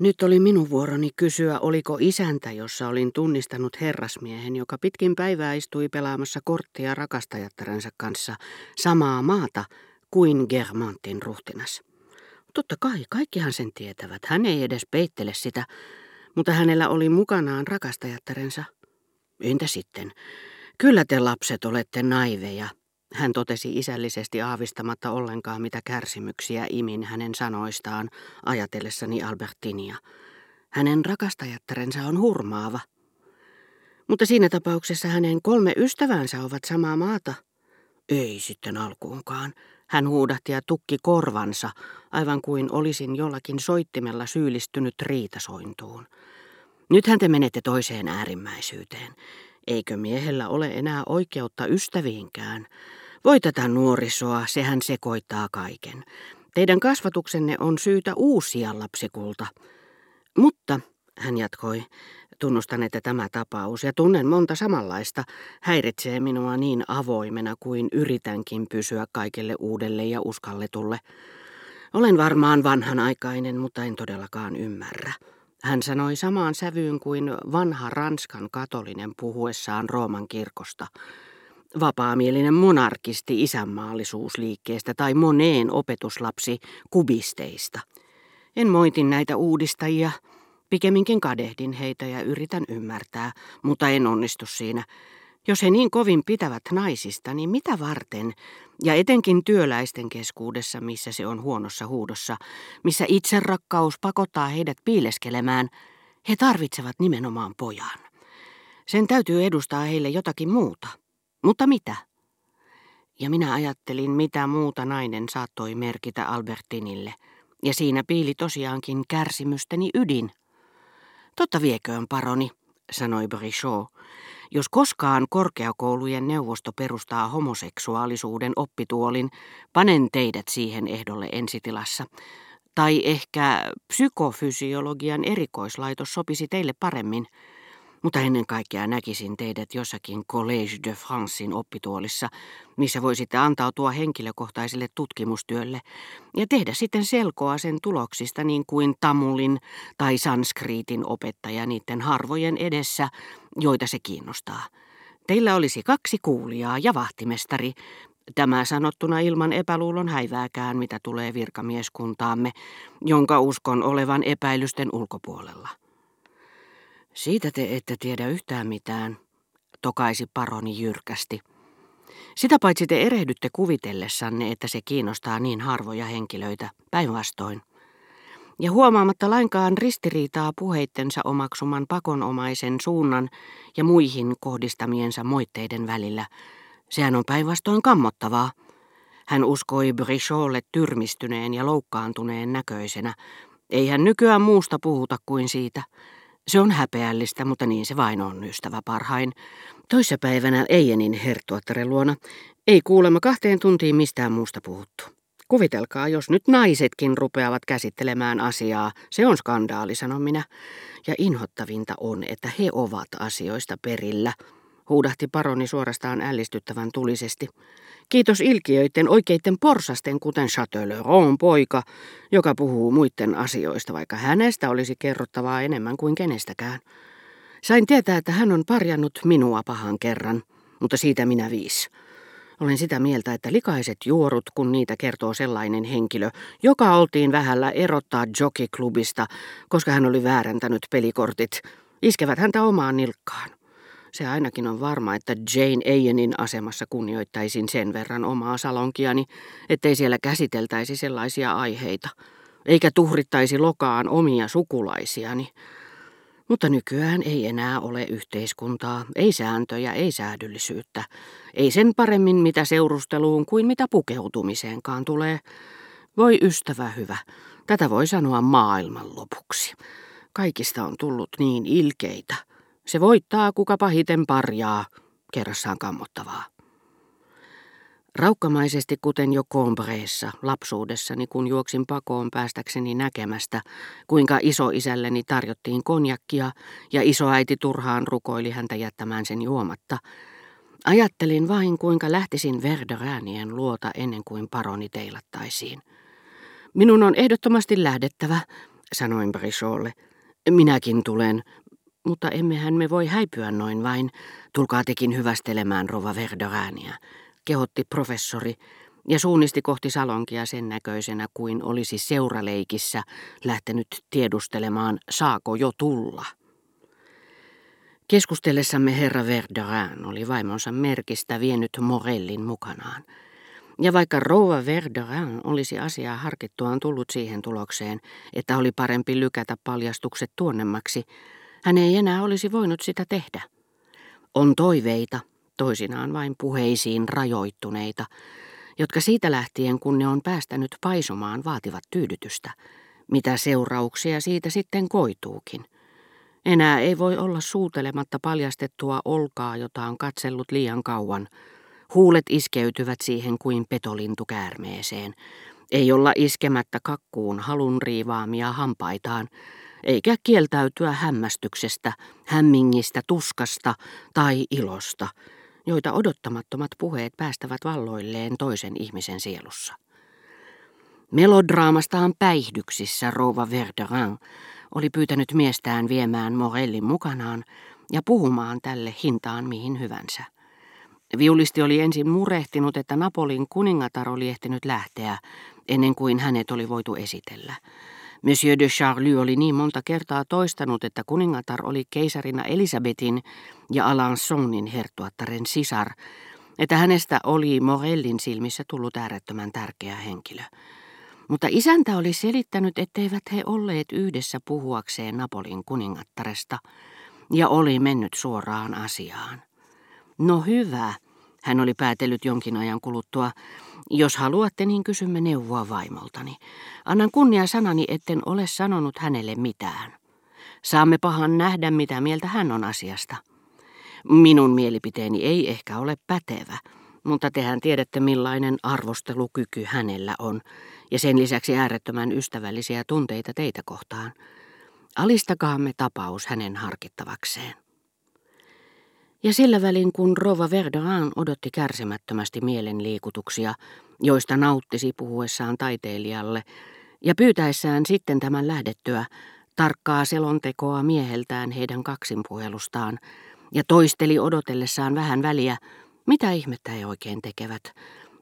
Nyt oli minun vuoroni kysyä, oliko isäntä, jossa olin tunnistanut herrasmiehen, joka pitkin päivää istui pelaamassa korttia rakastajattarensa kanssa samaa maata kuin Germantin ruhtinas. Totta kai, kaikkihan sen tietävät. Hän ei edes peittele sitä, mutta hänellä oli mukanaan rakastajattarensa. Entä sitten? Kyllä te lapset olette naiveja, hän totesi isällisesti aavistamatta ollenkaan, mitä kärsimyksiä imin hänen sanoistaan, ajatellessani Albertinia. Hänen rakastajattarensa on hurmaava. Mutta siinä tapauksessa hänen kolme ystävänsä ovat samaa maata. Ei sitten alkuunkaan. Hän huudahti ja tukki korvansa, aivan kuin olisin jollakin soittimella syyllistynyt riitasointuun. Nythän te menette toiseen äärimmäisyyteen. Eikö miehellä ole enää oikeutta ystäviinkään? Voi tätä nuorisoa, sehän sekoittaa kaiken. Teidän kasvatuksenne on syytä uusia lapsikulta. Mutta, hän jatkoi, tunnustan, että tämä tapaus, ja tunnen monta samanlaista, häiritsee minua niin avoimena kuin yritänkin pysyä kaikelle uudelle ja uskalletulle. Olen varmaan vanhanaikainen, mutta en todellakaan ymmärrä. Hän sanoi samaan sävyyn kuin vanha Ranskan katolinen puhuessaan Rooman kirkosta vapaamielinen monarkisti isänmaallisuusliikkeestä tai moneen opetuslapsi kubisteista. En moitin näitä uudistajia, pikemminkin kadehdin heitä ja yritän ymmärtää, mutta en onnistu siinä. Jos he niin kovin pitävät naisista, niin mitä varten, ja etenkin työläisten keskuudessa, missä se on huonossa huudossa, missä itserakkaus pakottaa heidät piileskelemään, he tarvitsevat nimenomaan pojan. Sen täytyy edustaa heille jotakin muuta. Mutta mitä? Ja minä ajattelin, mitä muuta nainen saattoi merkitä Albertinille, ja siinä piili tosiaankin kärsimysteni ydin. Totta vieköön, paroni, sanoi Brichot. Jos koskaan korkeakoulujen neuvosto perustaa homoseksuaalisuuden oppituolin, panen teidät siihen ehdolle ensitilassa. Tai ehkä psykofysiologian erikoislaitos sopisi teille paremmin. Mutta ennen kaikkea näkisin teidät jossakin Collège de Francein oppituolissa, missä voisitte antautua henkilökohtaiselle tutkimustyölle ja tehdä sitten selkoa sen tuloksista niin kuin Tamulin tai Sanskriitin opettaja niiden harvojen edessä, joita se kiinnostaa. Teillä olisi kaksi kuulijaa ja vahtimestari, Tämä sanottuna ilman epäluulon häivääkään, mitä tulee virkamieskuntaamme, jonka uskon olevan epäilysten ulkopuolella. Siitä te ette tiedä yhtään mitään, tokaisi paroni jyrkästi. Sitä paitsi te erehdytte kuvitellessanne, että se kiinnostaa niin harvoja henkilöitä, päinvastoin. Ja huomaamatta lainkaan ristiriitaa puheittensa omaksuman pakonomaisen suunnan ja muihin kohdistamiensa moitteiden välillä, sehän on päinvastoin kammottavaa. Hän uskoi Bricholle tyrmistyneen ja loukkaantuneen näköisenä. Ei hän nykyään muusta puhuta kuin siitä – se on häpeällistä, mutta niin se vain on, ystävä parhain. Toissapäivänä Eijenin herttuattaren luona ei kuulemma kahteen tuntiin mistään muusta puhuttu. Kuvitelkaa, jos nyt naisetkin rupeavat käsittelemään asiaa. Se on skandaali, sanon minä. Ja inhottavinta on, että he ovat asioista perillä, huudahti paroni suorastaan ällistyttävän tulisesti. Kiitos ilkiöiden oikeitten porsasten, kuten Châtelleraun poika, joka puhuu muiden asioista, vaikka hänestä olisi kerrottavaa enemmän kuin kenestäkään. Sain tietää, että hän on parjannut minua pahan kerran, mutta siitä minä viis. Olen sitä mieltä, että likaiset juorut, kun niitä kertoo sellainen henkilö, joka oltiin vähällä erottaa jockeyklubista, koska hän oli vääräntänyt pelikortit, iskevät häntä omaan nilkkaan. Se ainakin on varma, että Jane Eyrenin asemassa kunnioittaisin sen verran omaa salonkiani, ettei siellä käsiteltäisi sellaisia aiheita, eikä tuhrittaisi lokaan omia sukulaisiani. Mutta nykyään ei enää ole yhteiskuntaa, ei sääntöjä, ei säädyllisyyttä. Ei sen paremmin mitä seurusteluun kuin mitä pukeutumiseenkaan tulee. Voi ystävä hyvä, tätä voi sanoa maailman lopuksi. Kaikista on tullut niin ilkeitä. Se voittaa kuka pahiten parjaa, kerrassaan kammottavaa. Raukkamaisesti kuten jo Combreessa lapsuudessani, kun juoksin pakoon päästäkseni näkemästä, kuinka isoisälleni tarjottiin konjakkia ja isoäiti turhaan rukoili häntä jättämään sen juomatta, ajattelin vain kuinka lähtisin Verderäänien luota ennen kuin paroni teilattaisiin. Minun on ehdottomasti lähdettävä, sanoin Bricholle. Minäkin tulen, mutta emmehän me voi häipyä noin vain. Tulkaa tekin hyvästelemään Rova Verdorania, kehotti professori ja suunnisti kohti salonkia sen näköisenä kuin olisi seuraleikissä lähtenyt tiedustelemaan, saako jo tulla. Keskustellessamme herra Verderin oli vaimonsa merkistä vienyt Morellin mukanaan. Ja vaikka rouva Verderin olisi asiaa harkittuaan tullut siihen tulokseen, että oli parempi lykätä paljastukset tuonnemmaksi, hän ei enää olisi voinut sitä tehdä. On toiveita, toisinaan vain puheisiin rajoittuneita, jotka siitä lähtien, kun ne on päästänyt paisumaan, vaativat tyydytystä, mitä seurauksia siitä sitten koituukin. Enää ei voi olla suutelematta paljastettua olkaa, jota on katsellut liian kauan. Huulet iskeytyvät siihen kuin petolintu käärmeeseen. Ei olla iskemättä kakkuun halun riivaamia hampaitaan, eikä kieltäytyä hämmästyksestä, hämmingistä, tuskasta tai ilosta, joita odottamattomat puheet päästävät valloilleen toisen ihmisen sielussa. Melodraamastaan päihdyksissä rouva Verderin oli pyytänyt miestään viemään Morellin mukanaan ja puhumaan tälle hintaan mihin hyvänsä. Viulisti oli ensin murehtinut, että Napolin kuningatar oli ehtinyt lähteä ennen kuin hänet oli voitu esitellä. Monsieur de Charlie oli niin monta kertaa toistanut, että kuningatar oli keisarina Elisabetin ja Alençonin hertuattaren sisar, että hänestä oli Morellin silmissä tullut äärettömän tärkeä henkilö. Mutta isäntä oli selittänyt, etteivät he olleet yhdessä puhuakseen Napolin kuningattaresta, ja oli mennyt suoraan asiaan. No hyvä, hän oli päätellyt jonkin ajan kuluttua. Jos haluatte, niin kysymme neuvoa vaimoltani. Annan kunnia sanani, etten ole sanonut hänelle mitään. Saamme pahan nähdä, mitä mieltä hän on asiasta. Minun mielipiteeni ei ehkä ole pätevä, mutta tehän tiedätte millainen arvostelukyky hänellä on, ja sen lisäksi äärettömän ystävällisiä tunteita teitä kohtaan. Alistakaamme tapaus hänen harkittavakseen. Ja sillä välin, kun Rova Verderin odotti kärsimättömästi mielenliikutuksia, joista nauttisi puhuessaan taiteilijalle, ja pyytäessään sitten tämän lähdettyä, tarkkaa selontekoa mieheltään heidän kaksinpuhelustaan, ja toisteli odotellessaan vähän väliä, mitä ihmettä he oikein tekevät.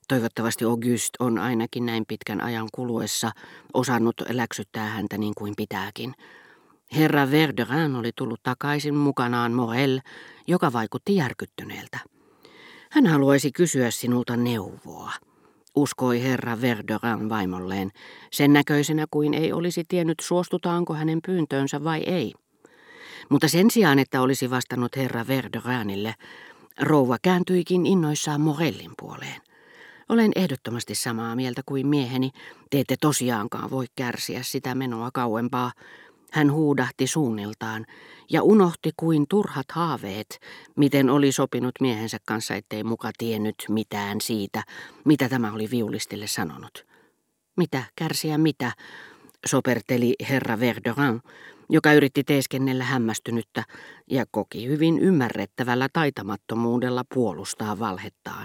Toivottavasti Auguste on ainakin näin pitkän ajan kuluessa osannut läksyttää häntä niin kuin pitääkin. Herra Verderin oli tullut takaisin mukanaan Morel, joka vaikutti järkyttyneeltä. Hän haluaisi kysyä sinulta neuvoa, uskoi herra Verderin vaimolleen, sen näköisenä kuin ei olisi tiennyt suostutaanko hänen pyyntöönsä vai ei. Mutta sen sijaan, että olisi vastannut herra Verderinille, rouva kääntyikin innoissaan Morellin puoleen. Olen ehdottomasti samaa mieltä kuin mieheni, te ette tosiaankaan voi kärsiä sitä menoa kauempaa, hän huudahti suunniltaan ja unohti kuin turhat haaveet, miten oli sopinut miehensä kanssa, ettei muka tiennyt mitään siitä, mitä tämä oli viulistille sanonut. Mitä, kärsiä mitä, soperteli herra Verderin, joka yritti teeskennellä hämmästynyttä ja koki hyvin ymmärrettävällä taitamattomuudella puolustaa valhettaan.